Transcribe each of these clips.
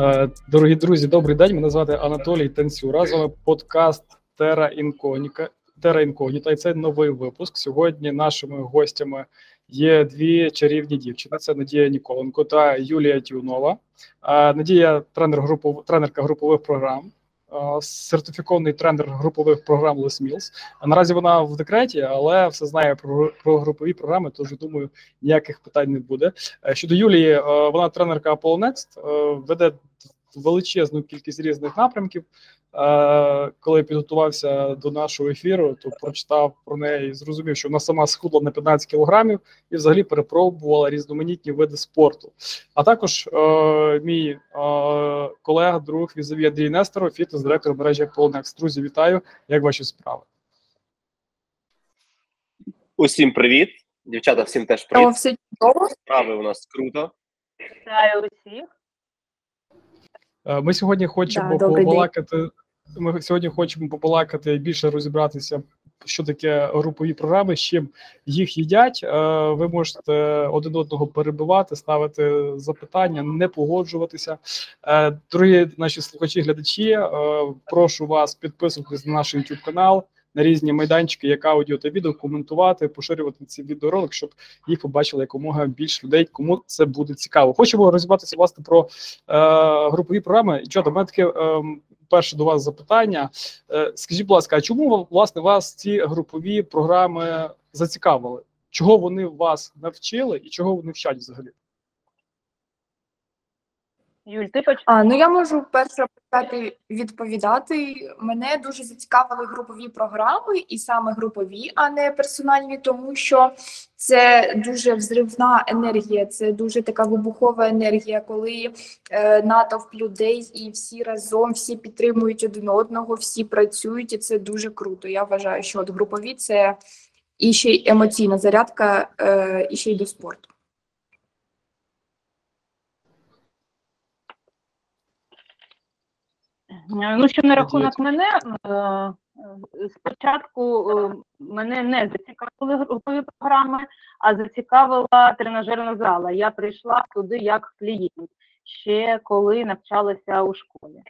Е, дорогі друзі, добрий день. Мене звати Анатолій Танцюра. Вами подкаст Тера Інконіка. Тера Інкогніта. І це новий випуск. Сьогодні нашими гостями є дві чарівні дівчини: це Надія Ніколенко та Юлія Тюнова. Надія тренер групу, тренерка групових програм сертифікований тренер групових програм Les Mills. Наразі вона в декреті, але все знає про про групові програми. Тож думаю, ніяких питань не буде. Е, щодо Юлії, е, вона тренерка Apollo е, веде величезну кількість різних напрямків. Е, коли підготувався до нашого ефіру, то прочитав про неї і зрозумів, що вона сама схудла на 15 кілограмів і взагалі перепробувала різноманітні види спорту. А також е, мій е, колега, друг Візові Андрій Нестеров, фітнес-директор мережі Polnex. Друзі, вітаю! Як ваші справи? Усім привіт, дівчата. Всім теж привіт. О, все Справи у нас круто. Вітаю усіх. Е, ми сьогодні хочемо да, побалакати. Ми сьогодні хочемо побалакати і більше розібратися, що таке групові програми, з чим їх їдять. Е, ви можете один одного перебивати, ставити запитання, не погоджуватися. Другі дорогі наші слухачі, глядачі. Прошу вас підписуватись на наш YouTube канал на різні майданчики, як аудіо та відео, коментувати, поширювати ці відеоролик, щоб їх побачили якомога більше людей, кому це буде цікаво. Хочемо розібратися власне про е, групові програми. До мене таке е, перше до вас запитання. Е, скажіть, будь ласка, а чому власне вас ці групові програми зацікавили? Чого вони вас навчили і чого вони вчать взагалі? Юль, ти почнеш? А, ну я можу перше почати відповідати. Мене дуже зацікавили групові програми, і саме групові, а не персональні, тому що це дуже взривна енергія, це дуже така вибухова енергія, коли е, натовп людей і всі разом всі підтримують один одного, всі працюють, і це дуже круто. Я вважаю, що от групові це і ще й емоційна зарядка, е, і ще й до спорту. Ну, що на рахунок мене, е, е, спочатку е, мене не зацікавили групові програми, а зацікавила тренажерна зала. Я прийшла туди як клієнт, ще коли навчалася у школі.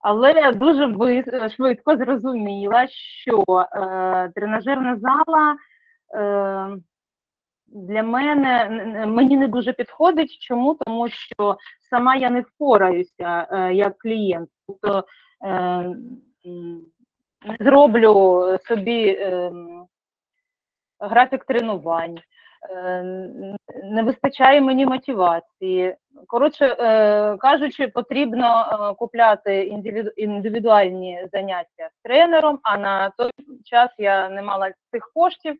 Але я дуже швидко зрозуміла, що е, тренажерна зала е, для мене мені не дуже підходить. Чому? Тому що сама я не впораюся е, як клієнт. Тобто е, зроблю собі е, графік тренувань, е, не вистачає мені мотивації. Коротше е, кажучи, потрібно е, купляти індивідуальні заняття з тренером, а на той час я не мала цих коштів.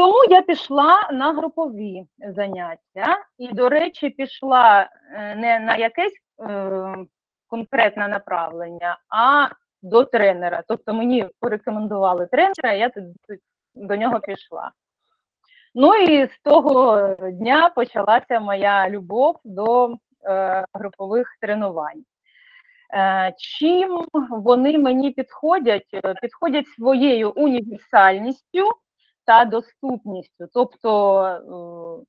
Тому я пішла на групові заняття, і, до речі, пішла е, не на якесь е, конкретне направлення, а до тренера. Тобто мені порекомендували тренера, я до нього пішла. Ну і з того дня почалася моя любов до е, групових тренувань. Е, Чим вони мені підходять? Е, підходять своєю універсальністю та доступністю. Тобто, е,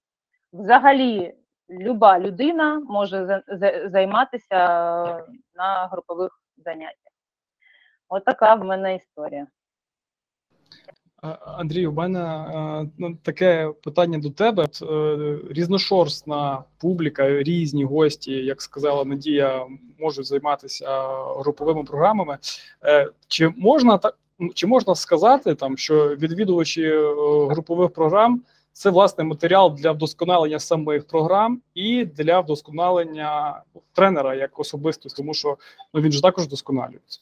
взагалі, люба людина може займатися на групових заняттях. Отака в мене історія. Андрію, у мене ну, таке питання до тебе. Е, різношорстна публіка, різні гості, як сказала Надія, можуть займатися груповими програмами. Чи можна так чи можна сказати, там що відвідувачі е, групових програм це власне матеріал для вдосконалення самих програм і для вдосконалення тренера як особистості, тому що ну він ж також вдосконалюється.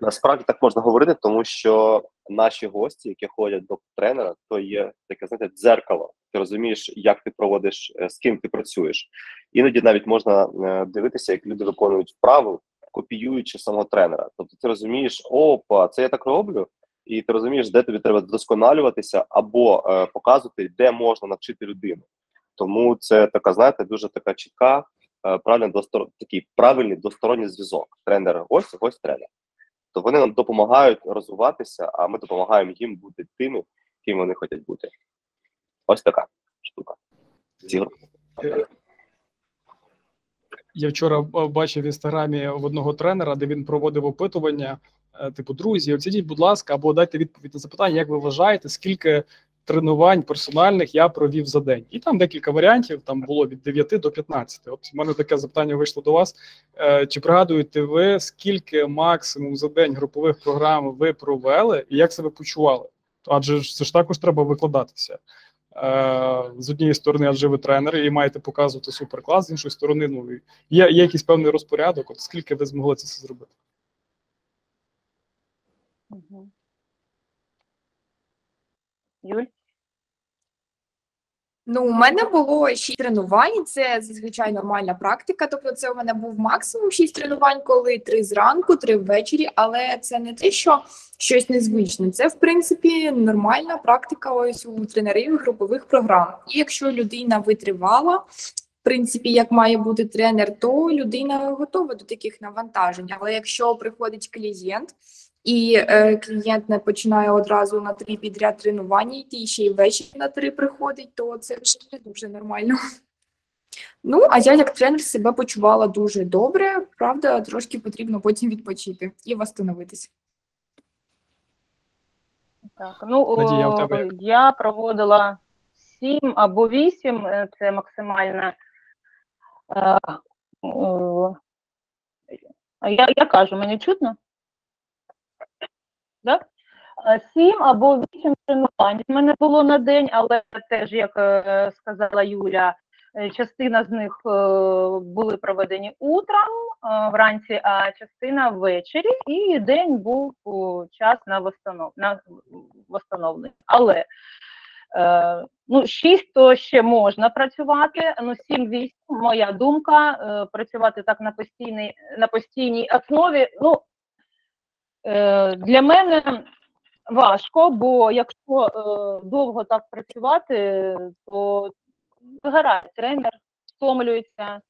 Насправді так можна говорити, тому що наші гості, які ходять до тренера, то є таке знаєте, дзеркало. Ти розумієш, як ти проводиш, е, з ким ти працюєш. Іноді навіть можна е, дивитися, як люди виконують вправи, копіюючи самого тренера. Тобто ти розумієш, опа, це я так роблю, і ти розумієш, де тобі треба вдосконалюватися або е, показувати, де можна навчити людину. Тому це така, знаєте, дуже така чітка, е, правильний достор... такий правильний двосторонній зв'язок. Тренер, ось ось тренер. То вони нам допомагають розвиватися, а ми допомагаємо їм бути тими, ким вони хочуть бути. Ось така штука. Е, Я вчора бачив в інстаграмі в одного тренера, де він проводив опитування. е, Типу, друзі, оцініть, будь ласка, або дайте відповідь на запитання, як ви вважаєте, скільки тренувань персональних я провів за день. І там декілька варіантів, там було від 9 до 15. От в мене таке запитання вийшло до вас. Е, Чи пригадуєте ви, скільки максимум за день групових програм ви провели і як себе почували? Адже це ж також треба викладатися. Е, З однієї сторони, адже ви тренер і маєте показувати суперклас, з іншої сторони, ну є, є якийсь певний розпорядок. От скільки ви змогли це все зробити? Юль? Ну, у мене було шість тренувань. Це зазвичай нормальна практика. Тобто, це у мене був максимум шість тренувань, коли три зранку, три ввечері. Але це не те, що щось незвичне. Це в принципі нормальна практика ось у тренерів групових програм. І якщо людина витривала, в принципі, як має бути тренер, то людина готова до таких навантажень. Але якщо приходить клієнт. І е, клієнт не починає одразу на три підряд тренування йти, і ще й ввечері на три приходить, то це вже не дуже нормально. Ну, а я як тренер себе почувала дуже добре. Правда, трошки потрібно потім відпочити і восстановитися. Так, ну Надія, у тебе як? я проводила сім або вісім, е, це максимальна. Е, я, я кажу, мені чутно? Е, Сім або вісім тренувань в мене було на день, але теж, як е, сказала Юля, е, частина з них е, були проведені утром, вранці, а частина ввечері, і день був час на восстанов... на восстановлення. Але ну, 6 то ще можна працювати, ну 7-8, моя думка, працювати так на постійній, на постійній основі. Ну, для мене важко, бо якщо е, довго так працювати, то вигорає тренер, втомлюється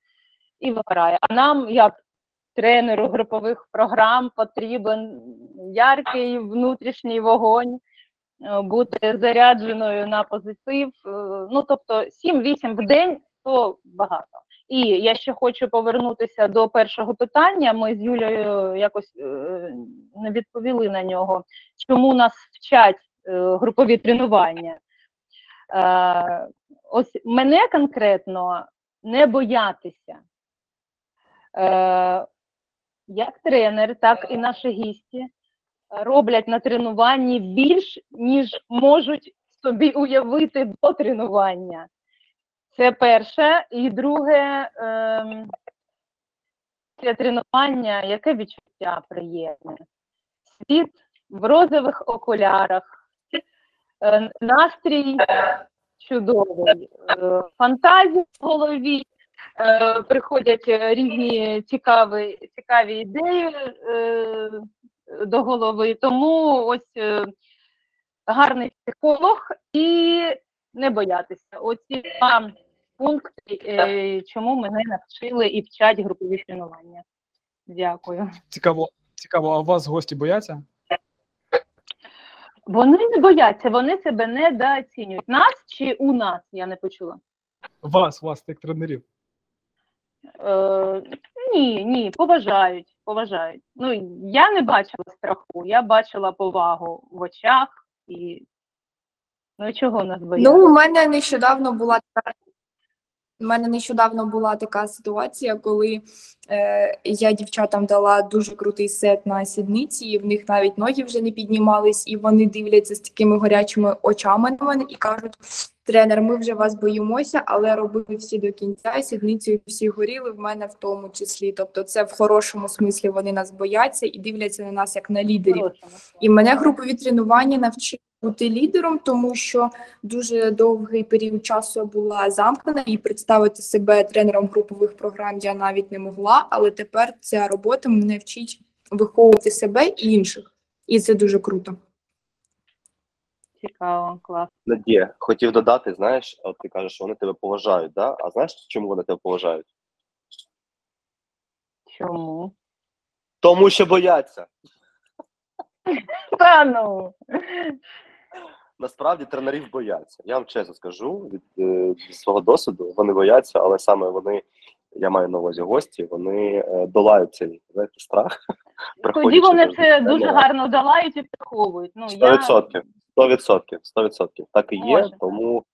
і вигорає. А нам, як тренеру групових програм, потрібен яркий внутрішній вогонь, е, бути зарядженою на позитив. е, Ну, тобто 7-8 в день то багато. І я ще хочу повернутися до першого питання. Ми з Юлею якось е, не відповіли на нього. Чому нас вчать е, групові тренування? Е, ось мене конкретно не боятися. Як тренер, так і наші гісті роблять на тренуванні більш, ніж можуть собі уявити до тренування. Це перше. І друге, ем, це тренування, яке відчуття приємне. Світ в розових окулярах, е, настрій чудовий, е, фантазія в голові, е, приходять різні цікаві, цікаві ідеї е, до голови. Тому ось е, гарний психолог і не боятися. Оці два пункти, е, чому мене навчили і вчать групові тренування. Дякую. Цікаво, цікаво, а вас гості бояться? Вони не бояться, вони себе недооцінюють. Нас чи у нас, я не почула. Вас, вас, як тренерів. Е, ні, ні, поважають, поважають. Ну, я не бачила страху, я бачила повагу в очах і ну чого нас бояться? Ну, у мене нещодавно була така. У мене нещодавно була така ситуація, коли е, я дівчатам дала дуже крутий сет на сідниці, і в них навіть ноги вже не піднімались, і вони дивляться з такими горячими очами на мене і кажуть: тренер, ми вже вас боїмося, але робили всі до кінця, сідницею всі горіли, в мене в тому числі. Тобто, це в хорошому смислі вони нас бояться і дивляться на нас як на лідерів. І мене групові тренування навчили бути лідером, тому що дуже довгий період часу я була замкнена і представити себе тренером групових програм я навіть не могла. Але тепер ця робота мене вчить виховувати себе і інших, і це дуже круто. Цікаво, клас. Надія, хотів додати, знаєш, от ти кажеш, що вони тебе поважають, да? А знаєш, чому вони тебе поважають? Чому? Тому що бояться. Та ну. Насправді тренерів бояться. Я вам чесно скажу від, е, зі свого досвіду. Вони бояться, але саме вони, я маю на увазі гості, вони е, долають цей знаєте, страх. Тоді вони це тренера. дуже гарно долають і приховують. Ну, Сто я... відсотків, сто відсотків, сто відсотків. Так і є, Може. тому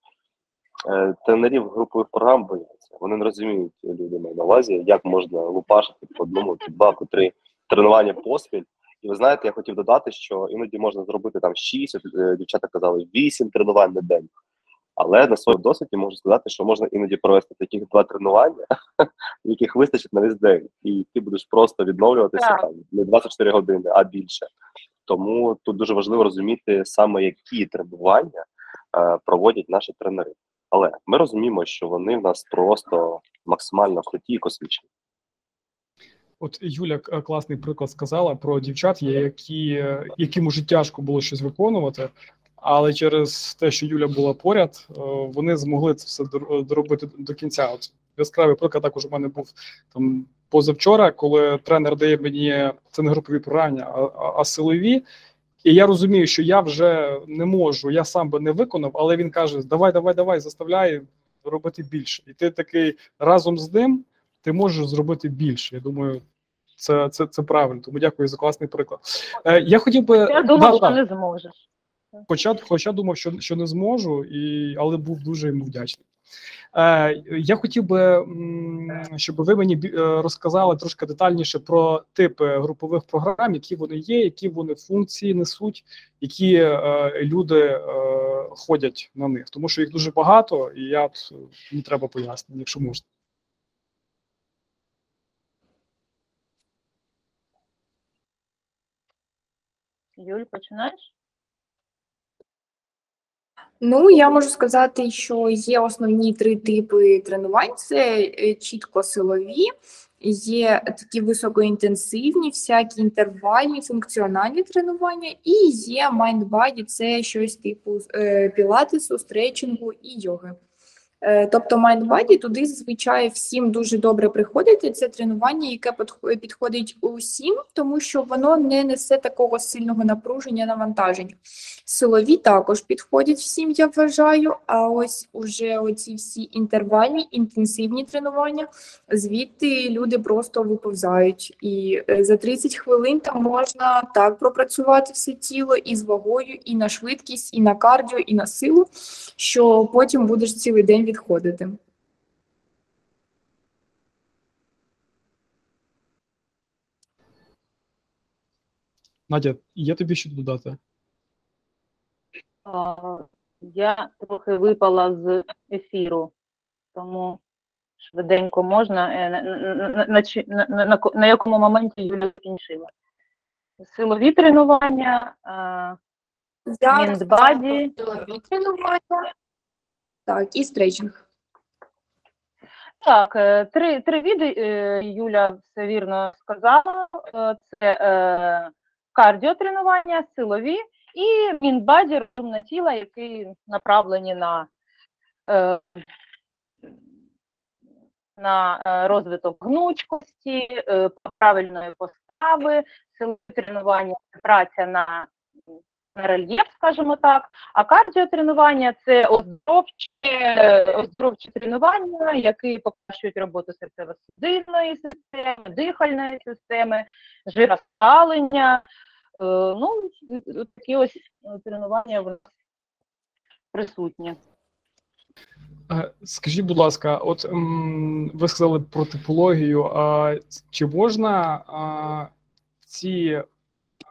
е, тренерів групових програм бояться. Вони не розуміють люди маю на увазі, як можна лупашити по одному, по два, по три тренування поспіль. І ви знаєте, я хотів додати, що іноді можна зробити там шість, от, е, дівчата казали, вісім тренувань на день. Але на своєму досвіді можу сказати, що можна іноді провести таких два тренування, яких вистачить на весь день, і ти будеш просто відновлюватися Так. там не 24 години, а більше. Тому тут дуже важливо розуміти саме які тренування е, проводять наші тренери. Але ми розуміємо, що вони в нас просто максимально круті і космічні. От Юля класний приклад сказала про дівчат, які, е, яким уже тяжко було щось виконувати, але через те, що Юля була поряд, е, вони змогли це все доробити до кінця. От яскравий приклад також у мене був там позавчора, коли тренер дає мені це не групові програми, а, а, а силові. І я розумію, що я вже не можу, я сам би не виконав, але він каже: давай, давай, давай, заставляй робити більше. І ти такий разом з ним ти можеш зробити більше. Я думаю, це, це, це правильно. Тому дякую за класний приклад. Е, я хотів би Я думав, да, що не зможеш. хоча, хоча думав, що, що не зможу, і, але був дуже йому вдячний. Е, я хотів би, щоб ви мені е, розказали трошки детальніше про типи групових програм, які вони є, які вони функції несуть, які е, люди е, ходять на них. Тому що їх дуже багато, і я мені треба пояснення, якщо можна. Юль, починаєш? Ну, я можу сказати, що є основні три типи тренувань: це е, чітко силові, є такі високоінтенсивні, всякі інтервальні, функціональні тренування, і є mind-body, це щось типу е, пілатесу, стретчингу і йоги. Е, Тобто mind-body туди зазвичай всім дуже добре приходить. Це тренування, яке підходить усім, тому що воно не несе такого сильного напруження навантаження. Силові також підходять всім, я вважаю. А ось уже оці всі інтервальні, інтенсивні тренування, звідти люди просто виповзають. І е, за 30 хвилин там можна так пропрацювати все тіло і з вагою, і на швидкість, і на кардіо, і на силу, що потім будеш цілий день відходити. Надя, є тобі що додати? Я трохи випала з ефіру, тому швиденько можна. Е, На, на, на, на, на, на, на ко- на якому моменті Юля закінчила? Силові тренування, а, Я Міндбаді. силові тренування, так, і стретчинг. Так, е, три, три види, е, Юля все вірно сказала. Е, Це кардіотренування, силові і mind-body розумне тіла, які направлені на, на розвиток гнучкості, правильної постави, силові тренування праця на рельєф, скажімо так. А кардіотренування це оздоровче, е, оздоровчі тренування, які покращують роботу серцево-судинної системи, дихальної системи, жироспалення. Е, Ну, такі ось е, тренування в нас присутні. Е, Скажіть, будь ласка, от ви сказали про типологію. А чи можна а, ці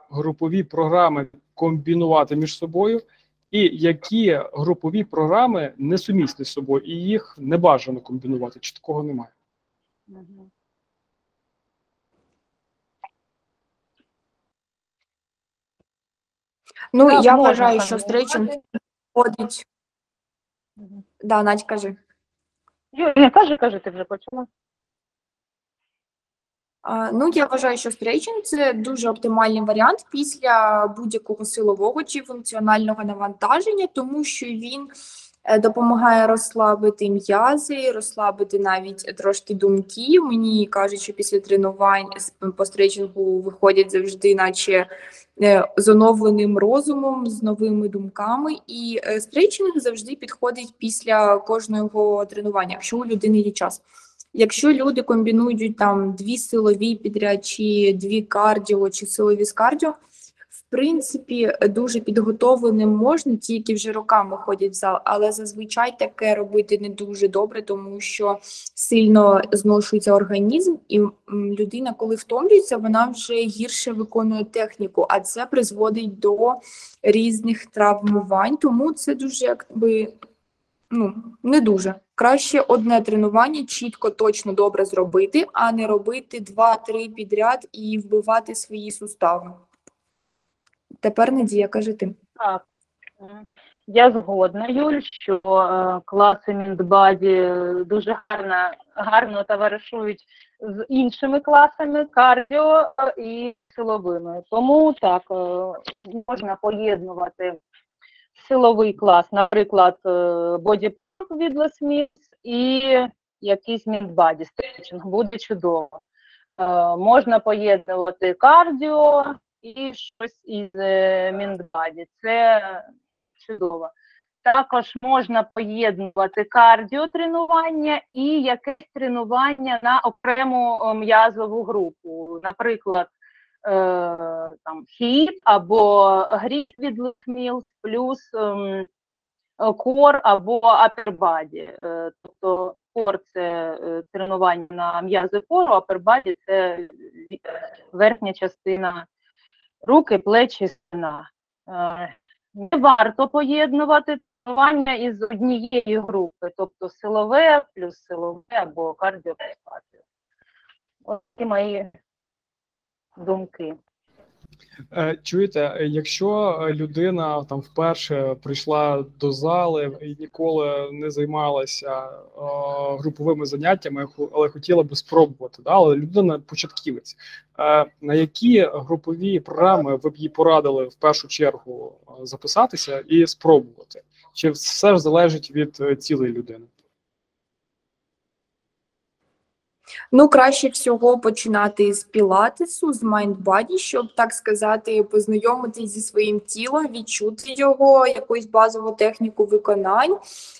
групові програми комбінувати між собою? І які групові програми несумісні з собою, і їх не бажано комбінувати? Чи такого немає? Ну, Так, я можна вважаю, що комбінувати. входить. Да, Надь, кажи. Юля, кажи, кажи, ти вже почала. Ну, я вважаю, що стретчинг – це дуже оптимальний варіант після будь-якого силового чи функціонального навантаження, тому що він е, допомагає розслабити м'язи, розслабити навіть трошки думки. Мені кажуть, що після тренувань по стретчингу виходять завжди, наче е, з оновленим розумом, з новими думками. І стретчинг завжди підходить після кожного тренування, якщо у людини є час. Якщо люди комбінують там дві силові підряд, чи дві кардіо, чи силові з кардіо, в принципі, дуже підготовленим можна, ті, які вже роками ходять в зал, але зазвичай таке робити не дуже добре, тому що сильно зношується організм, і людина, коли втомлюється, вона вже гірше виконує техніку, а це призводить до різних травмувань. Тому це дуже якби ну не дуже. Краще одне тренування чітко, точно добре зробити, а не робити два-три підряд і вбивати свої сустави. Тепер Надія, кажи ти. Так. Я згодна, Юль, що е, класи Mind-body дуже гарно гарно товаришують з іншими класами кардіо і силовими. Тому так е, можна поєднувати силовий клас, наприклад, BodyPump від Les і якийсь mind-body, стретчинг, буде чудово. Е, можна поєднувати кардіо і щось із е, mind-body. Це чудово. Також можна поєднувати кардіотренування і якесь тренування на окрему е, м'язову групу. Наприклад, е, там HIIT або GRIT від Mills плюс е, core або upper body. Е, тобто core це е, тренування на м'язи кору, upper body це верхня частина руки, плечі, спина. Е, не варто поєднувати тренування із однієї групи, тобто силове плюс силове або кардіопаспатію. Ось ці мої думки. Е, чуєте, якщо людина там вперше прийшла до зали і ніколи не займалася е, груповими заняттями, але хотіла би спробувати, да? але людина початківець, е, на які групові програми ви б їй порадили в першу чергу записатися і спробувати? Чи все ж залежить від цілої людини? Ну, краще всього починати з пілатесу, з mind-body, щоб так сказати, познайомитись зі своїм тілом, відчути його, якусь базову техніку виконань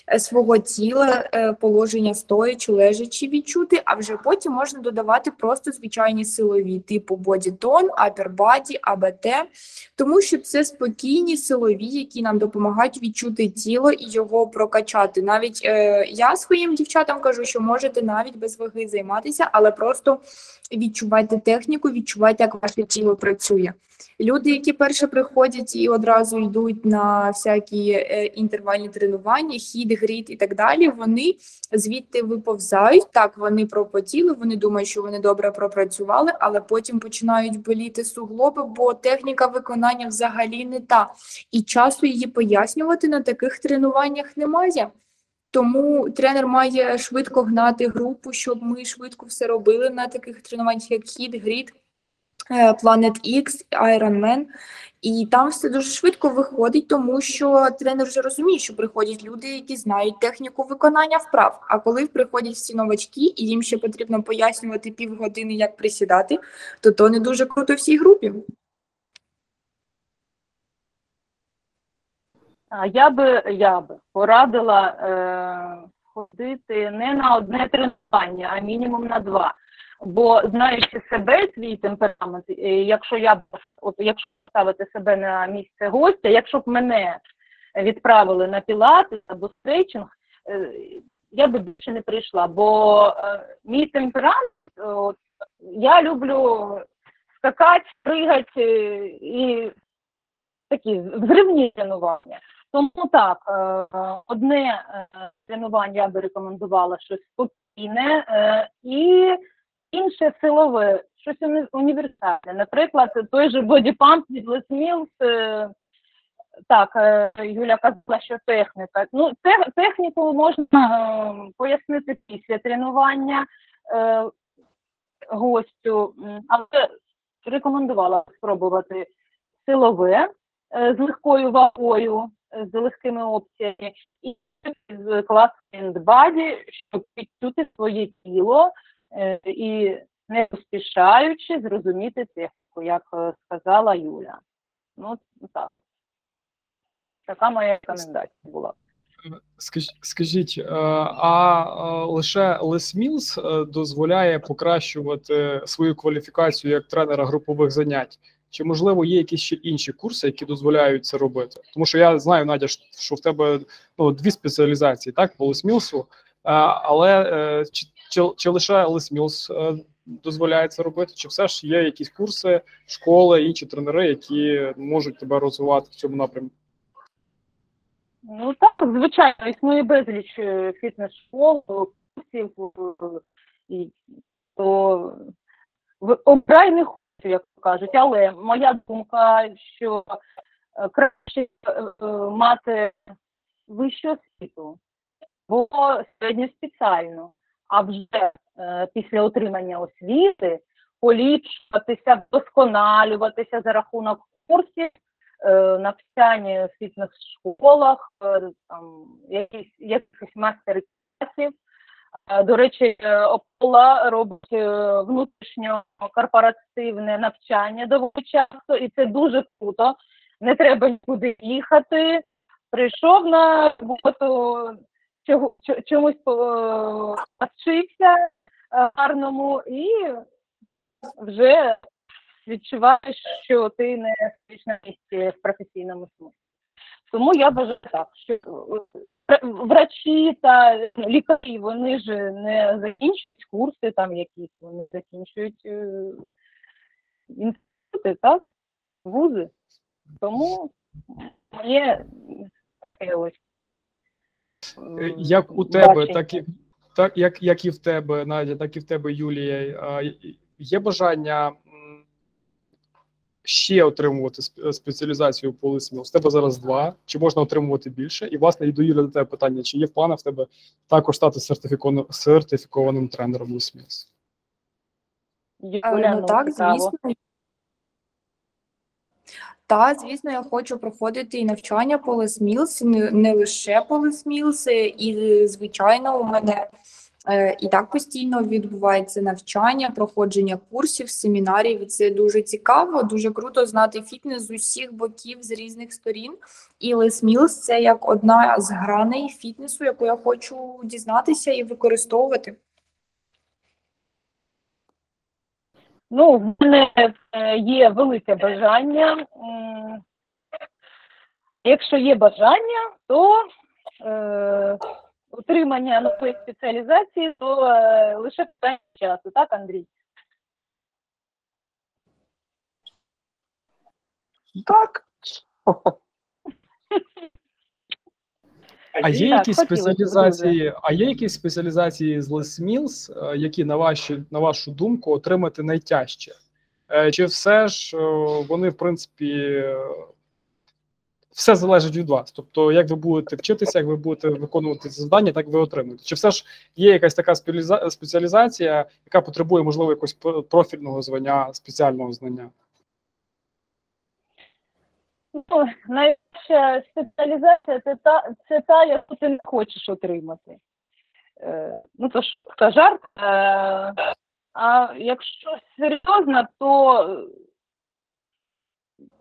е, свого тіла, е, положення стоячи, лежачи відчути, а вже потім можна додавати просто звичайні силові, типу бодітон, апербаді, АБТ, тому що це спокійні силові, які нам допомагають відчути тіло і його прокачати. Навіть е, я своїм дівчатам кажу, що можете навіть без ваги займатися займатися, але просто відчувайте техніку, відчувайте, як ваше тіло працює. Люди, які перше приходять і одразу йдуть на всякі е, інтервальні тренування, хід, гріт і так далі, вони звідти виповзають. Так, вони пропотіли, вони думають, що вони добре пропрацювали, але потім починають боліти суглоби, бо техніка виконання взагалі не та. І часу її пояснювати на таких тренуваннях немає. Тому тренер має швидко гнати групу, щоб ми швидко все робили на таких тренуваннях, як хід, грід, Planet X, Iron Man. І там все дуже швидко виходить, тому що тренер вже розуміє, що приходять люди, які знають техніку виконання вправ. А коли приходять всі новачки, і їм ще потрібно пояснювати півгодини, як присідати, то то не дуже круто всій групі. Я би я би порадила е, ходити не на одне тренування, а мінімум на два. Бо знаючи себе, свій темперамент, якщо я б от якщо ставити себе на місце гостя, якщо б мене відправили на пілати або стрейчинг, е, я би більше не прийшла. Бо е, мій темперамент, от, я люблю скакати, пригати е, і такі взривні тренування. Тому так, е, одне е, тренування я би рекомендувала щось спокійне, е, і інше силове, щось універсальне. Наприклад, той же бодіпамп від Mills, так, Юля казала, що техніка. Ну, техніку можна пояснити після тренування гостю, але рекомендувала спробувати силове з легкою вагою з легкими опціями, і з класу Body, щоб відчути своє тіло е, і не поспішаючи зрозуміти техніку, як е, сказала Юля. Ну, так. Така моя рекомендація була. Скажіть, е, а е, лише Mills е, дозволяє покращувати свою кваліфікацію як тренера групових занять? Чи можливо є якісь ще інші курси, які дозволяють це робити? Тому що я знаю, Надя, що- в тебе ну, дві спеціалізації, так, по е, але е, чи, чи, чи лише Mills е, дозволяє це робити, чи все ж є якісь курси, школи, інші тренери, які можуть тебе розвивати в цьому напрямку? Ну так, звичайно, існує безліч е, фітнес-школ, курсів, то в обрай не як кажуть, але моя думка, що е, краще е, е, мати вищу освіту, бо середньоспеціально, а вже після отримання освіти поліпшуватися, вдосконалюватися за рахунок курсів, навчання в фітнес-школах, е, там, якісь, якихось мастер-класів. Е, До речі, е, Опола робить е, внутрішньокорпоративне навчання доволі часто, і це дуже круто. Не треба нікуди їхати. Прийшов на роботу, чомусь навчився гарному і вже відчуваєш, що ти не на місці в професійному смислі. Тому я вважаю так, що врачі та лікарі вони ж не закінчують курси там якісь, вони закінчують е, інститути, так, вузи. Тому є таке ось. Е, Як у тебе, так і так, як, як і в тебе, Надя, так і в тебе, Юлія. Є бажання ще отримувати сп- спеціалізацію по лисміл? З тебе зараз два. Чи можна отримувати більше? І власне і до Юлі до тебе питання: чи є в планах в тебе також стати сертифікованим сертифікованим тренером лисмілс? Е, Ну так, звісно. Та, звісно, я хочу проходити і навчання по Mills, не, лише по Mills, і, звичайно, у мене е, і так постійно відбувається навчання, проходження курсів, семінарів. І це дуже цікаво, дуже круто знати фітнес з усіх боків, з різних сторін. І Les Mills – це як одна з граней фітнесу, яку я хочу дізнатися і використовувати. Ну, в мене е, є велике бажання. Якщо є бажання, то е, отримання нової спеціалізації, то е, лише питання часу, так, Андрій? Так. А є Так, якісь хотілося б спеціалізації? А є якісь спеціалізації з Les Mills, е, які на ваші на вашу думку отримати найтяжче? Е, Чи все ж е, вони, в принципі, е, все залежить від вас? Тобто, як ви будете вчитися, як ви будете виконувати ці завдання, так ви отримуєте. Чи все ж є якась така спеціаліза- спеціалізація, яка потребує, можливо, якогось профільного звання, спеціального знання? Ну, найбільша спеціалізація це та, це та, яку ти не хочеш отримати. Е, ну, то ж це жарт. Е, а якщо серйозно, то е,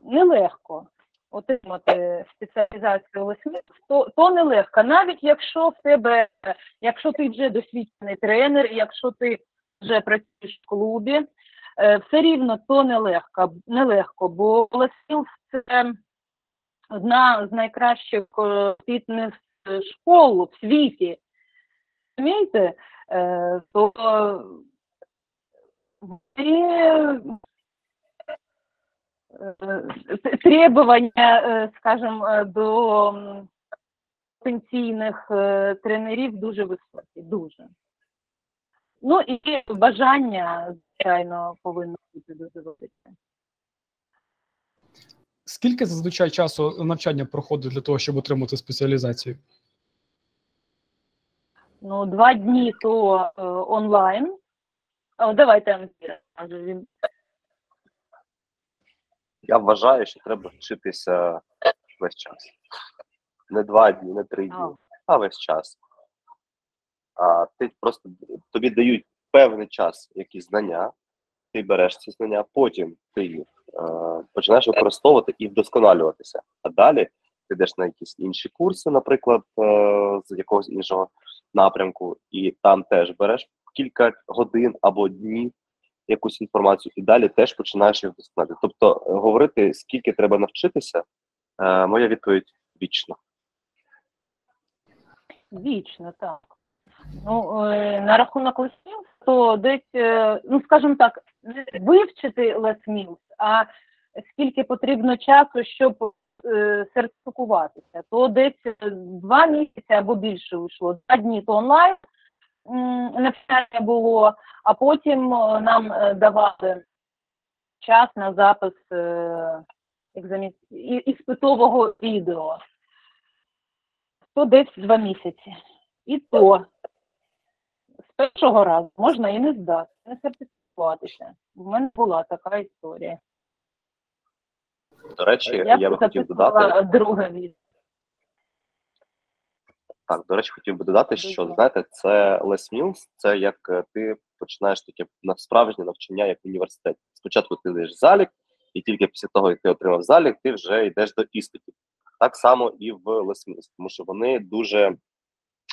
нелегко отримати спеціалізацію лесник, то, то нелегко. Навіть якщо в тебе, якщо ти вже досвідчений тренер, якщо ти вже працюєш в клубі, е, все рівно то нелегко, нелегко бо лесник це одна з найкращих е, фітнес-школ в світі. Розумієте? Е, То т- требування, е, скажімо, е, до потенційних тренерів дуже високі, дуже. Ну і бажання, звичайно, повинно бути дуже велике. Скільки зазвичай часу навчання проходить для того, щоб отримати спеціалізацію? Ну, два дні то е, онлайн. О, давайте він. Я вважаю, що треба вчитися весь час. Не два дні, не три дні, А, весь час. А ти просто тобі дають певний час якісь знання, ти береш ці знання, потім ти їх е, починаєш використовувати і вдосконалюватися. А далі ти йдеш на якісь інші курси, наприклад, е, з якогось іншого напрямку, і там теж береш кілька годин або днів якусь інформацію, і далі теж починаєш їх вдосконалювати. Тобто, е, говорити, скільки треба навчитися, е, моя відповідь вічно. Вічно, так. Ну, е, на рахунок лесміл, то десь, ну скажімо так, не вивчити лесміл, а скільки потрібно часу, щоб сертифікуватися, то десь два місяці або більше вийшло. Два дні то онлайн навчання було, а потім е, нам е, давали час на запис е, іспитового відео. То десь два місяці. І то з першого разу можна і не здати, не сертифікуватися. У мене була така історія. До речі, я, би хотів додати. друге відео. Так, до речі, хотів би додати, що знаєте, це Les Mills, це як е, ти починаєш таке справжнє навчання як в університеті. Спочатку ти йдеш в залік, і тільки після того, як ти отримав залік, ти вже йдеш до іспитів. Так само і в Les Mills, тому що вони дуже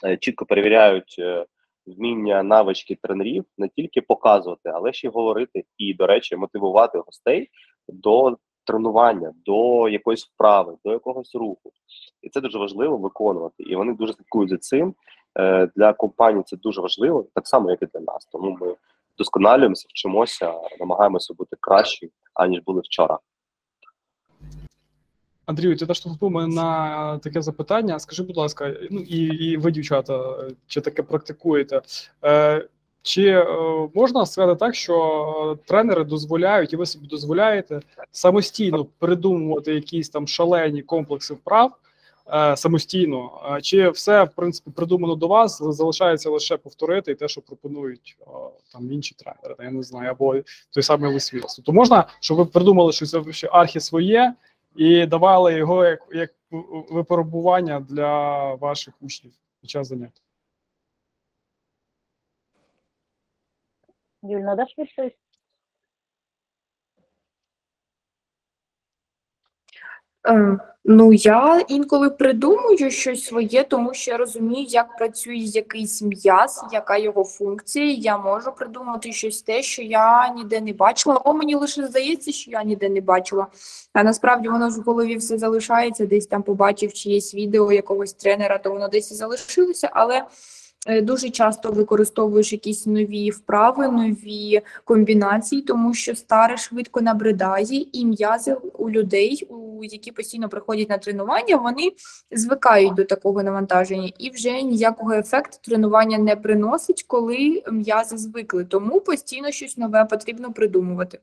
е, чітко перевіряють е, вміння навички тренерів не тільки показувати, але ще й говорити і, до речі, мотивувати гостей до тренування, до якоїсь вправи, до якогось руху. І це дуже важливо виконувати. І вони дуже слідкують за цим. Е, Для компанії це дуже важливо, так само, як і для нас. Тому ми вдосконалюємося, вчимося, намагаємося бути кращі, аніж були вчора. Андрію, ти наштовхнув мене на таке запитання. Скажи, будь ласка, ну і, і ви, дівчата, чи таке практикуєте? Е, чи е, можна сказати так, що е, тренери дозволяють, і ви собі дозволяєте самостійно придумувати якісь там шалені комплекси вправ е, самостійно? Чи все в принципі придумано до вас? Залишається лише повторити і те, що пропонують там інші тренери, я не знаю, або той самий Лесвілс. Тобто можна, щоб ви придумали щось архі своє і давали його як, як випробування для ваших учнів під час занять. Юль, надаш? Е, Ну, я інколи придумую щось своє, тому що я розумію, як працює якийсь м'яз, яка його функція. Я можу придумати щось те, що я ніде не бачила, або мені лише здається, що я ніде не бачила. А насправді воно ж в голові все залишається, десь там побачив чиєсь відео якогось тренера, то воно десь і залишилося, але дуже часто використовуєш якісь нові вправи, нові комбінації, тому що старе швидко набридає, і м'язи у людей, у які постійно приходять на тренування, вони звикають до такого навантаження, і вже ніякого ефекту тренування не приносить, коли м'язи звикли. Тому постійно щось нове потрібно придумувати.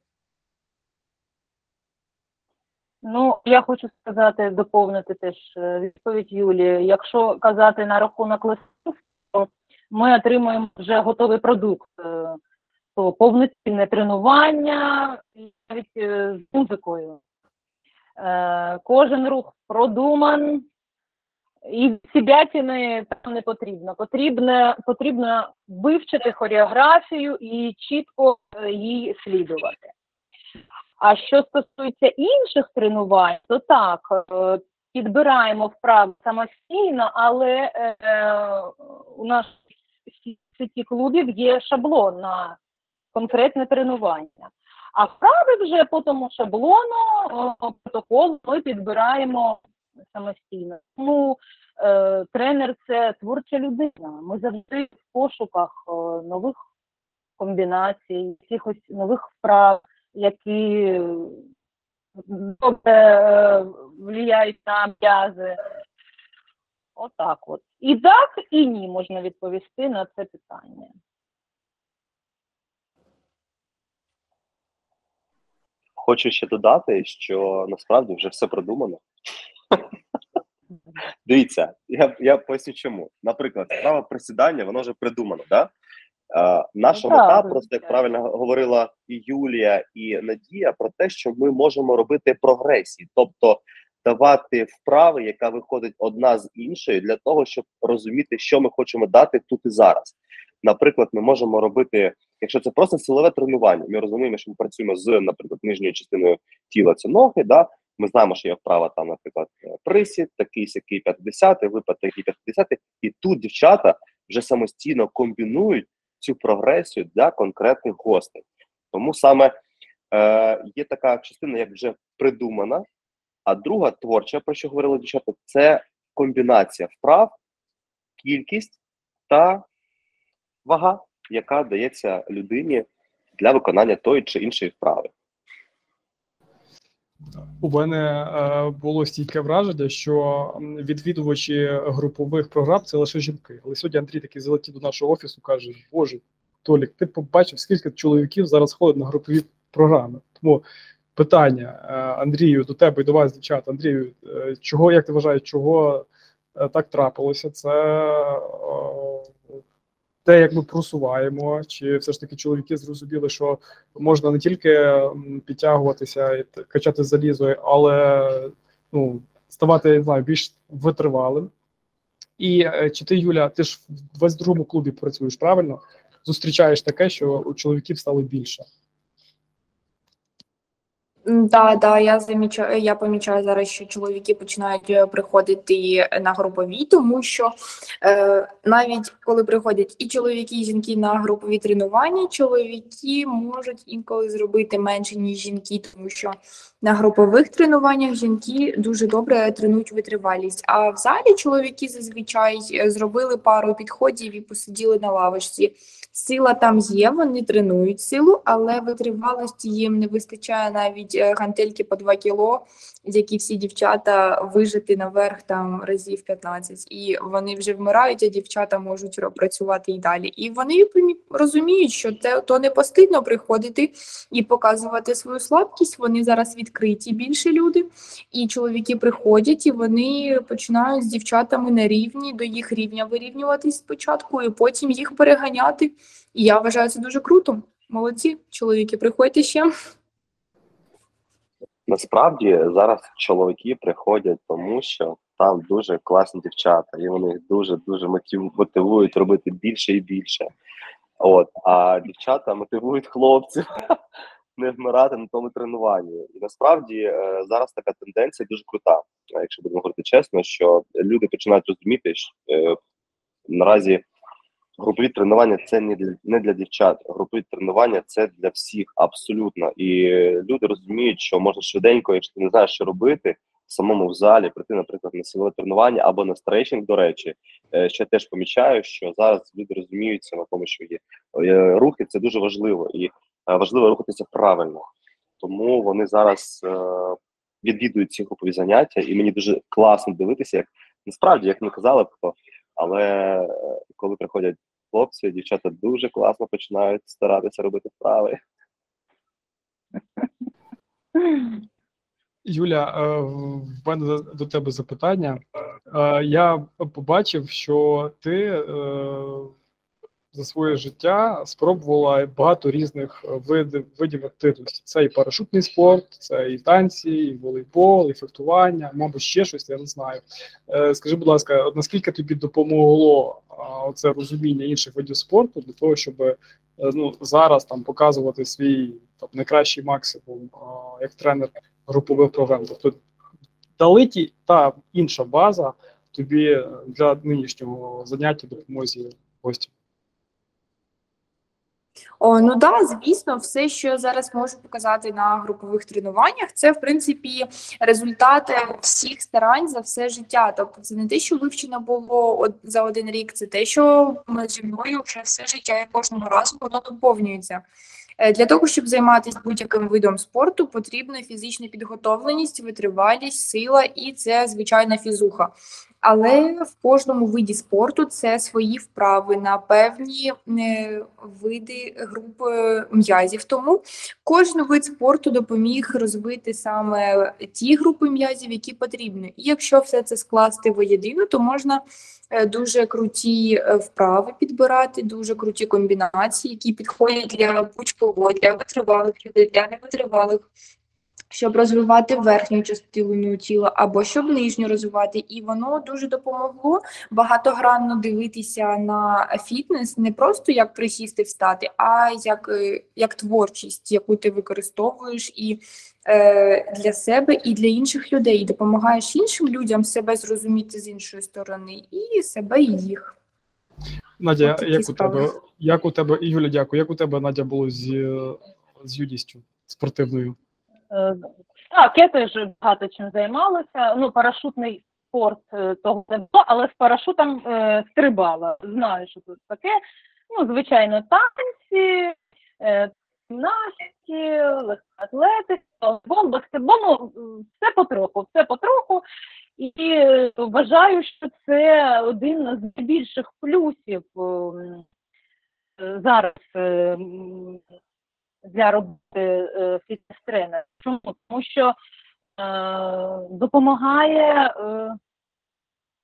Ну, я хочу сказати, доповнити теж е, відповідь Юлії. Якщо казати на рахунок листів, то ми отримуємо вже готовий продукт, е, то повноцінне тренування навіть е, з музикою. Е, Кожен рух продуман, і сібятини там не потрібно. Потрібно, потрібно вивчити хореографію і чітко їй слідувати. А що стосується інших тренувань, то так, підбираємо вправи самостійно, але е, у нас сіті клубів є шаблон на конкретне тренування. А вправи вже по тому шаблону, протоколу ми підбираємо самостійно. Тому е, тренер це творча людина. Ми завжди в пошуках нових комбінацій, якихось нових вправ які добре е, впливають на м'язи. Отак от. І так, і ні можна відповісти на це питання. Хочу ще додати, що насправді вже все продумано. Дивіться, я я поясню чому. Наприклад, справа присідання, воно вже придумано, да? Е, наша Ну, мета, просто як правильно говорила і Юлія, і Надія, про те, що ми можемо робити прогресії. Тобто давати вправи, яка виходить одна з іншої, для того, щоб розуміти, що ми хочемо дати тут і зараз. Наприклад, ми можемо робити, якщо це просто силове тренування, ми розуміємо, що ми працюємо з, наприклад, нижньою частиною тіла, це ноги. Да? Ми знаємо, що є вправа там, наприклад, присід, такий сякий 50, випад такий 50, і тут дівчата вже самостійно комбінують цю прогресію для конкретних гостей. Тому саме е, є така частина, як вже придумана, а друга творча, про що говорили дівчата, це комбінація вправ, кількість та вага, яка дається людині для виконання тої чи іншої вправи. У мене е, було стійке враження, що відвідувачі групових програм це лише жінки. Але сьогодні Андрій такий залетів до нашого офісу, каже: Боже, Толік, ти побачив, скільки чоловіків зараз ходить на групові програми. Тому питання е, Андрію до тебе і до вас, дівчата. Андрію, е, чого як ти вважаєш, чого е, так трапилося? Це те, як ми просуваємо, чи все ж таки чоловіки зрозуміли, що можна не тільки підтягуватися і качати залізо, але ну, ставати не знаю, більш витривалим. І чи ти, Юля, ти ж в 22-му клубі працюєш правильно? Зустрічаєш таке, що у чоловіків стало більше. Да, да, я замічаю, я помічаю зараз, що чоловіки починають е, приходити на групові, тому що е, навіть коли приходять і чоловіки, і жінки на групові тренування, чоловіки можуть інколи зробити менше ніж жінки, тому що на групових тренуваннях жінки дуже добре тренують витривалість. А в залі чоловіки зазвичай е, зробили пару підходів і посиділи на лавочці. Сила там є, вони тренують силу, але витривалості їм не вистачає навіть е, гантельки по 2 кіло, які всі дівчата вижити наверх там разів 15. І вони вже вмирають, а дівчата можуть працювати і далі. І вони розуміють, що це то не постидно приходити і показувати свою слабкість. Вони зараз відкриті більше люди, і чоловіки приходять і вони починають з дівчатами на рівні до їх рівня вирівнюватись спочатку, і потім їх переганяти. І я вважаю це дуже круто. Молодці, чоловіки, приходьте ще. Насправді зараз чоловіки приходять, тому що там дуже класні дівчата, і вони дуже дуже мотивують робити більше і більше. От, а дівчата мотивують хлопців не вмирати на тому тренуванні. І насправді е, зараз така тенденція дуже крута, якщо будемо говорити чесно, що люди починають розуміти, що е, наразі групові тренування це не для не для дівчат. Групові тренування це для всіх абсолютно. І люди розуміють, що можна швиденько, якщо ти не знаєш, що робити. Самому в залі прийти, наприклад, на силове тренування або на стрейчинг, до речі, е, що теж помічаю, що зараз люди розуміються на тому, що є е, рухи, це дуже важливо, і е, важливо рухатися правильно. Тому вони зараз відвідують ці групові заняття, і мені дуже класно дивитися, як насправді, як ми казали, але е, коли приходять хлопці, дівчата дуже класно починають старатися робити вправи. Юля, е, в мене до тебе запитання. Е, я побачив, що ти за своє життя спробувала багато різних е, видів видів активності. Це і парашутний спорт, це і танці, і волейбол, і фехтування, мабуть, ще щось, я не знаю. Е, скажи, будь ласка, наскільки тобі допомогло це розуміння інших видів спорту для того, щоб е, ну, зараз там показувати свій там, найкращий максимум як тренер групових програм? Тобто дали ті та інша база тобі для нинішнього заняття допомозі гостям? О, ну да, звісно, все, що я зараз можу показати на групових тренуваннях, це в принципі результати всіх старань за все життя. Тобто, це не те, що вивчено було за один рік, це те, що зі мною вже все життя і кожного разу воно доповнюється. Е, для того, щоб займатися будь-яким видом спорту, потрібна фізична підготовленість, витривалість, сила і це звичайна фізуха. Але в кожному виді спорту це свої вправи на певні е, види групи м'язів. Тому кожен вид спорту допоміг розвити саме ті групи м'язів, які потрібні. І якщо все це скласти воєдино, то можна е, дуже круті е, вправи підбирати, дуже круті комбінації, які підходять для будь-кого, для витривалих людей, для невитривалих щоб розвивати верхню частину тіла, або щоб нижню розвивати. І воно дуже допомогло багатогранно дивитися на фітнес не просто як присісти встати, а як, е, як творчість, яку ти використовуєш і е, для себе, і для інших людей. І допомагаєш іншим людям себе зрозуміти з іншої сторони, і себе, і їх. Надя, От як у справи. тебе, як у тебе, і Юля, дякую. Як у тебе Надя було з, е, з юністю спортивною? Е, Так, я теж багато чим займалася. Ну, парашутний спорт е, того не було, але з парашутом е, стрибала. Знаю, що тут таке. Ну, звичайно, танці, е, легка атлетика, волейбол, баскетбол, ну, все потроху, все потроху. І е, вважаю, що це один з найбільших плюсів ем, зараз е, для роботи фітнес-тренера. Чому? Тому що е, допомагає е,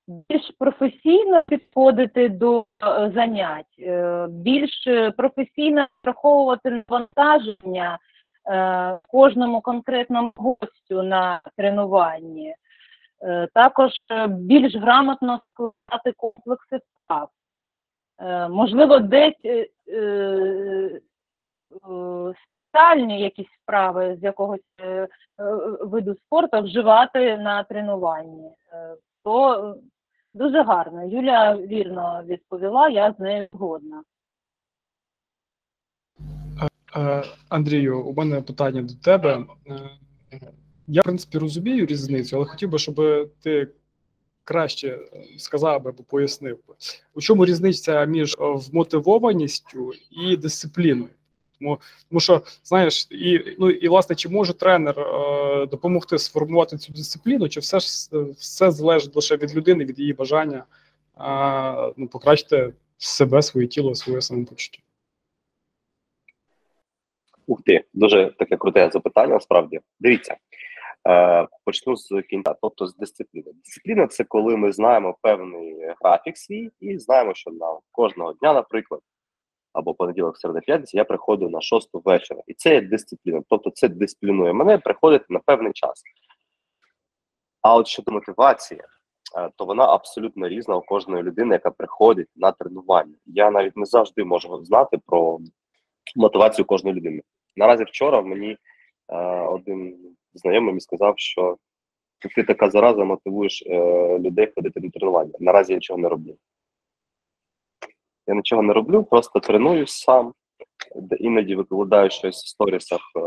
більш професійно підходити до е, занять, е, більш професійно враховувати навантаження е, кожному конкретному гостю на тренуванні. Е, також е, більш грамотно складати комплекси вправ. Е, можливо, десь спеціальні якісь вправи з якогось е, е, виду спорту вживати на тренуванні. Е, то дуже гарно. Юля вірно відповіла, я з нею згодна. Андрію, у мене питання до тебе. Я, в принципі, розумію різницю, але хотів би, щоб ти краще сказав би або пояснив. би. У чому різниця між вмотивованістю і дисципліною? Тому, тому що, знаєш, і, ну, і власне, чи може тренер е, допомогти сформувати цю дисципліну, чи все ж все залежить лише від людини, від її бажання е, ну, покращити себе, своє тіло, своє самопочуття? Ух ти, дуже таке круте запитання. Насправді, дивіться, е, почну з кінця, тобто з дисципліни. Дисципліна це коли ми знаємо певний графік свій і знаємо, що на кожного дня, наприклад, або понеділок, середа, п'ятниця, я приходжу на шосту вечора, і це є дисципліна. Тобто, це дисциплінує мене приходити на певний час. А от щодо мотивації, е, то вона абсолютно різна у кожної людини, яка приходить на тренування. Я навіть не завжди можу знати про мотивацію кожної людини. Наразі вчора мені е, один знайомий мені сказав, що ти така зараза мотивуєш е, людей ходити на тренування. Наразі я нічого не роблю. Я нічого не роблю, просто тренуюсь сам, іноді викладаю щось в сторісах е,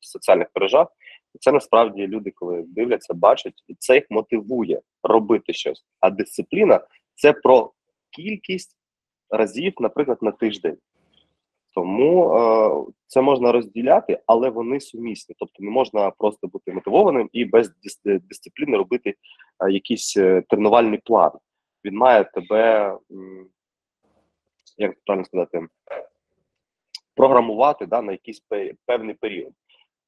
в соціальних мережах. І це насправді люди, коли дивляться, бачать, і це їх мотивує робити щось. А дисципліна це про кількість разів, наприклад, на тиждень. Тому е, це можна розділяти, але вони сумісні. Тобто не можна просто бути мотивованим і без дис- дисципліни робити е, якийсь е, тренувальний план. Він має тебе, як правильно сказати, програмувати да, на якийсь певний період.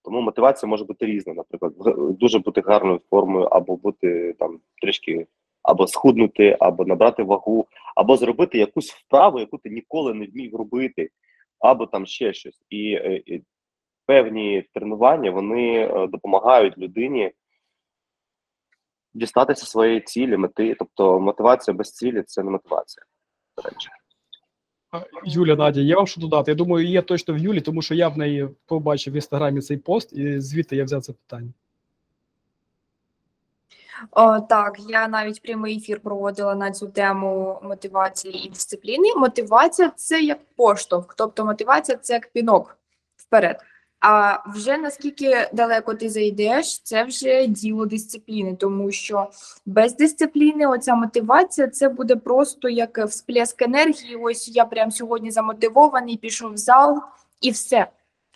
Тому мотивація може бути різна. Наприклад, дуже бути гарною формою, або бути там трішки або схуднути, або набрати вагу, або зробити якусь вправу, яку ти ніколи не вмів робити або там ще щось. І, е, і певні тренування вони е, допомагають людині дістатися своєї цілі, мети. Тобто мотивація без цілі це не мотивація. до речі. Юля, Надя, є вам що додати? Я думаю, є точно в Юлі, тому що я в неї побачив в інстаграмі цей пост, і звідти я взяв це питання. О, так, я навіть прямий ефір проводила на цю тему мотивації і дисципліни. Мотивація це як поштовх, тобто мотивація це як пінок вперед. А вже наскільки далеко ти зайдеш, це вже діло дисципліни, тому що без дисципліни оця мотивація це буде просто як всплеск енергії. Ось я прям сьогодні замотивований, пішов в зал і все.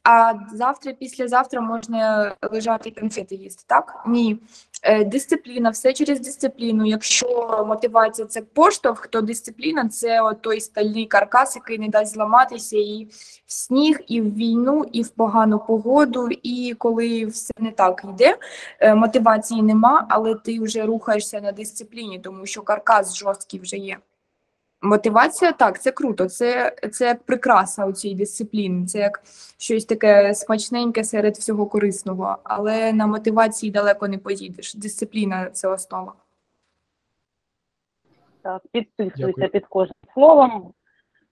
А завтра, післязавтра можна лежати і конфети їсти, так? Ні. Е, Дисципліна, все через дисципліну. Якщо мотивація це поштовх, то дисципліна це той стальний каркас, який не дасть зламатися і в сніг, і в війну, і в погану погоду. І коли все не так йде, е, мотивації нема, але ти вже рухаєшся на дисципліні, тому що каркас жорсткий вже є. Мотивація так, це круто, це, це як прикраса у цій дисципліни, це як щось таке смачненьке серед всього корисного, але на мотивації далеко не поїдеш. Дисципліна це основа. Так, підписуюся Дякую. під кожним словом.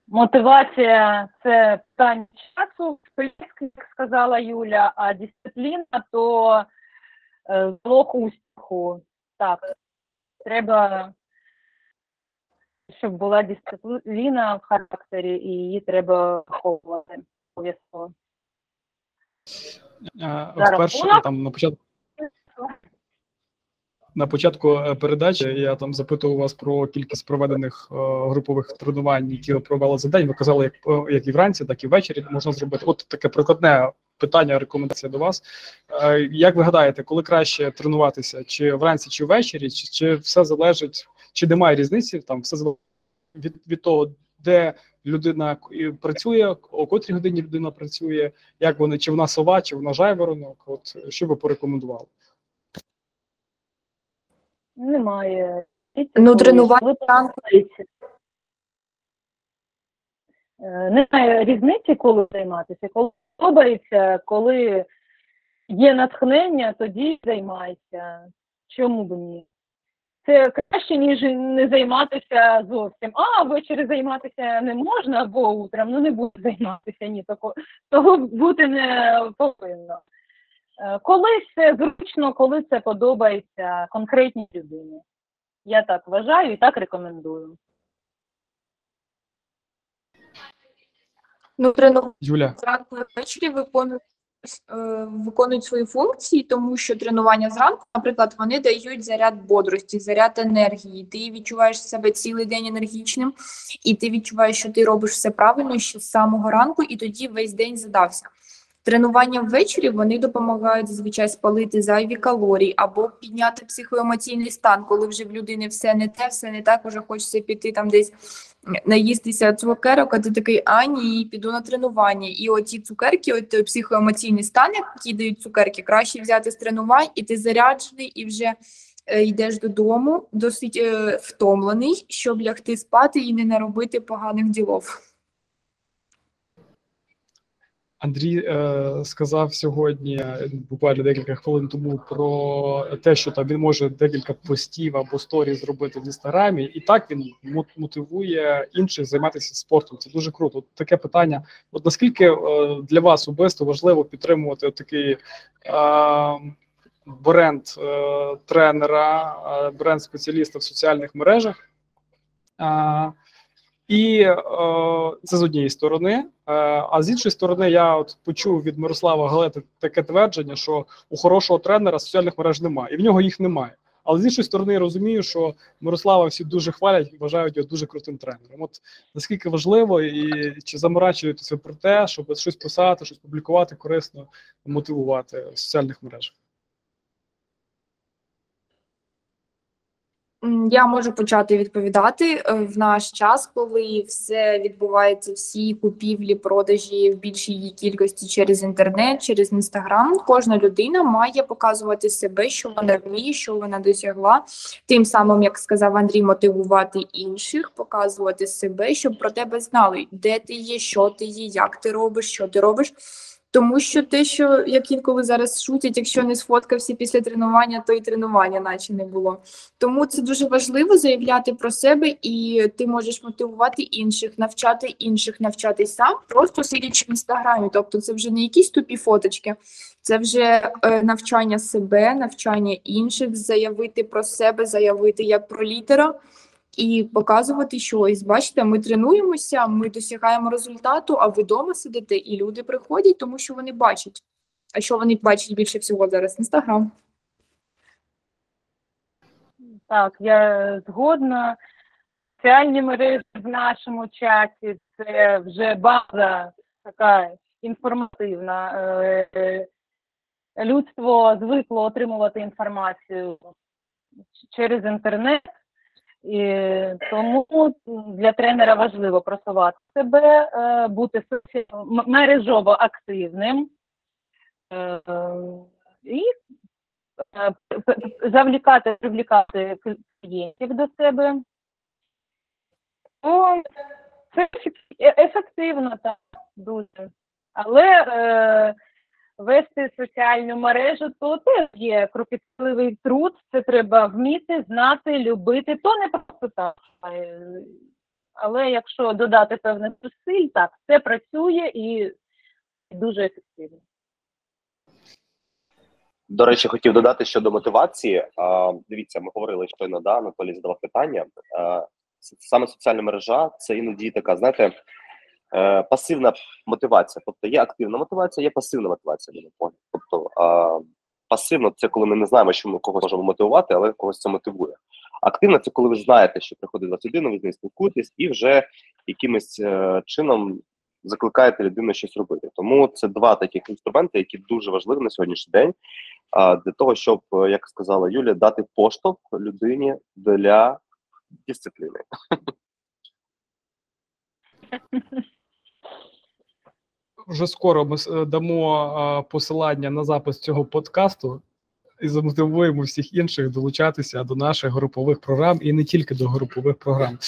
Мотивація це питання часу, сплеск, як сказала Юля, а дисципліна то е, залог успіху. Так, треба, щоб була дисципліна в характері, і її треба виховувати обов'язково. Вперше там на початку на початку е, передачі я там запитував вас про кількість проведених е, групових тренувань, які ви провели за день. Ви казали, як, як і вранці, так і ввечері можна зробити. От таке прикладне питання, рекомендація до вас. Е, як ви гадаєте, коли краще тренуватися, чи вранці, чи ввечері, чи, чи все залежить, чи немає різниці? Там все залежить від, від того, де людина працює, о котрій годині людина працює, як вони, чи вона сова, чи вона жайворонок. От що ви порекомендували? Немає. Ну, тренування ранку. Е, Немає різниці, коли займатися. Коли подобається, коли є натхнення, тоді займайся. Чому б ні? Це краще, ніж не займатися зовсім. А, ввечері займатися не можна, або утром, ну не буду займатися. Ні, того, того бути не повинно. Е, Коли це зручно, коли це подобається конкретній людині. Я так вважаю і так рекомендую. Ну, тренування Юля, зранку ввечері виконують, е, виконують свої функції, тому що тренування зранку, наприклад, вони дають заряд бодрості, заряд енергії. Ти відчуваєш себе цілий день енергічним, і ти відчуваєш, що ти робиш все правильно ще з самого ранку, і тоді весь день задався. Тренування ввечері вони допомагають зазвичай спалити зайві калорії або підняти психоемоційний стан, коли вже в людини все не те, все не так, уже хочеться піти там десь наїстися цукерок, а ти такий, а ні, піду на тренування. І оті цукерки, от той психоемоційний стан, які дають цукерки, краще взяти з тренувань, і ти заряджений, і вже е, йдеш додому, досить е, втомлений, щоб лягти спати і не наробити поганих ділов. Андрій е, сказав сьогодні, буквально декілька хвилин тому, про те, що там він може декілька постів або сторі зробити в інстаграмі, і так він мотивує інших займатися спортом. Це дуже круто. От таке питання: от наскільки е, для вас особисто важливо підтримувати такий е, бренд е, тренера, е, бренд спеціаліста в соціальних мережах? Е, і е, це з однієї сторони. Е, а з іншої сторони, я от почув від Мирослава Галети таке твердження, що у хорошого тренера соціальних мереж немає, і в нього їх немає. Але з іншої сторони, я розумію, що Мирослава всі дуже хвалять, вважають його дуже крутим тренером. От наскільки важливо, і чи заморачуєтеся про те, щоб щось писати, щось публікувати, корисно мотивувати в соціальних мережах? Я можу почати відповідати Е, в наш час, коли все відбувається, всі купівлі, продажі в більшій її кількості через інтернет, через інстаграм. Кожна людина має показувати себе, що вона вміє, що вона досягла. Тим самим, як сказав Андрій, мотивувати інших, показувати себе, щоб про тебе знали, де ти є, що ти є, як ти робиш, що ти робиш. Тому що те, що як інколи зараз шутять, якщо не сфоткався після тренування, то і тренування наче не було. Тому це дуже важливо заявляти про себе, і ти можеш мотивувати інших, навчати інших, навчати сам, просто сидячи в інстаграмі. Тобто, це вже не якісь тупі фоточки, це вже е, навчання себе, навчання інших, заявити про себе, заявити як про лідера. І показувати щось. Бачите, ми тренуємося, ми досягаємо результату, а ви вдома сидите, і люди приходять, тому що вони бачать. А що вони бачать більше всього зараз? Інстаграм. Так, я згодна. Соціальні мережі в нашому чаті це вже база така інформативна. Е, е, Людство звикло отримувати інформацію через інтернет, і тому для тренера важливо просувати себе, е, бути мережово активним е, і е, завлікати, привлікати клієнтів до себе. О, це еф- е- ефективно, так, дуже. Але е, вести соціальну мережу то теж є кропітливий труд, це треба вміти, знати, любити. То не просто так. Е, Але якщо додати певних зусиль, так, це працює і дуже ефективно. До речі, хотів додати щодо мотивації. А, дивіться, ми говорили щойно, да, Анатолій задавав питання. А, саме соціальна мережа це іноді така, знаєте, е, пасивна мотивація. Тобто є активна мотивація, є пасивна мотивація. Тобто а, пасивно це коли ми не знаємо, що ми когось можемо мотивувати, але когось це мотивує. Активно це коли ви знаєте, що приходить до вас людина, ви з нею спілкуєтесь і вже якимось е, чином закликаєте людину щось робити. Тому це два таких інструменти, які дуже важливі на сьогоднішній день а, для того, щоб, е, як сказала Юля, дати поштовх людині для дисципліни. Вже скоро ми е, дамо посилання на запис цього подкасту і замотивуємо всіх інших долучатися до наших групових програм і не тільки до групових програм.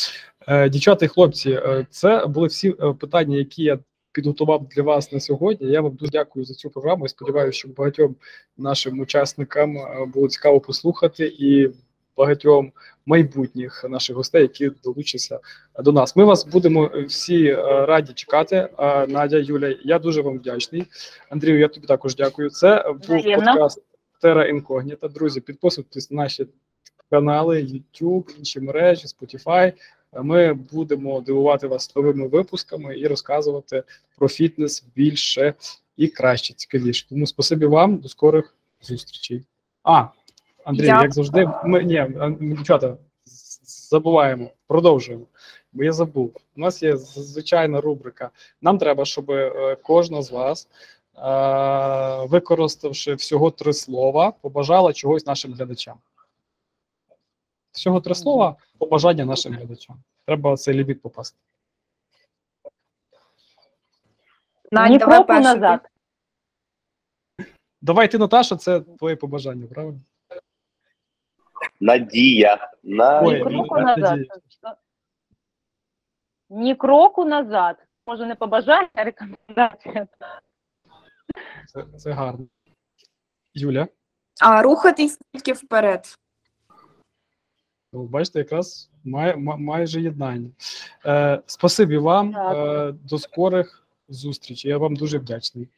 Е, Дівчата і хлопці, е, це були всі питання, які я підготував для вас на сьогодні. Я вам дуже дякую за цю програму. і сподіваюся, що багатьом нашим учасникам було цікаво послухати і багатьом майбутніх наших гостей, які долучаться до нас. Ми вас будемо е, всі е, раді чекати. Надя, Юля, я дуже вам вдячний. Андрію, я тобі також дякую. Це був Взаємно. подкаст Terra Incognita. Друзі, підписуйтесь на наші канали, YouTube, інші мережі, Spotify. Ми будемо дивувати вас новими випусками і розказувати про фітнес більше і краще, цікавіше. Тому спасибі вам, до скорих зустрічей. А, Андрій, Я- як завжди, ми ні, дівчата, забуваємо, продовжуємо. Бо я забув. У нас є звичайна рубрика. Нам треба, щоб е, кожна з вас, е, використавши всього три слова, побажала чогось нашим глядачам. Всього три слова побажання нашим глядачам. Треба цей ліміт попасти. Ні давай кроку назад. Давай ти, Наташа, це твоє побажання, правильно? Надія на Ой, Ні кроку Надія. назад. Ні кроку назад. Може, не побажання, а рекомендація. Це, це гарно. Юля, А рухатись тільки вперед. ну, бачите, якраз май, ма- майже єднання. Е, спасибі вам. Так. Е, до скорих зустрічей. Я вам дуже вдячний.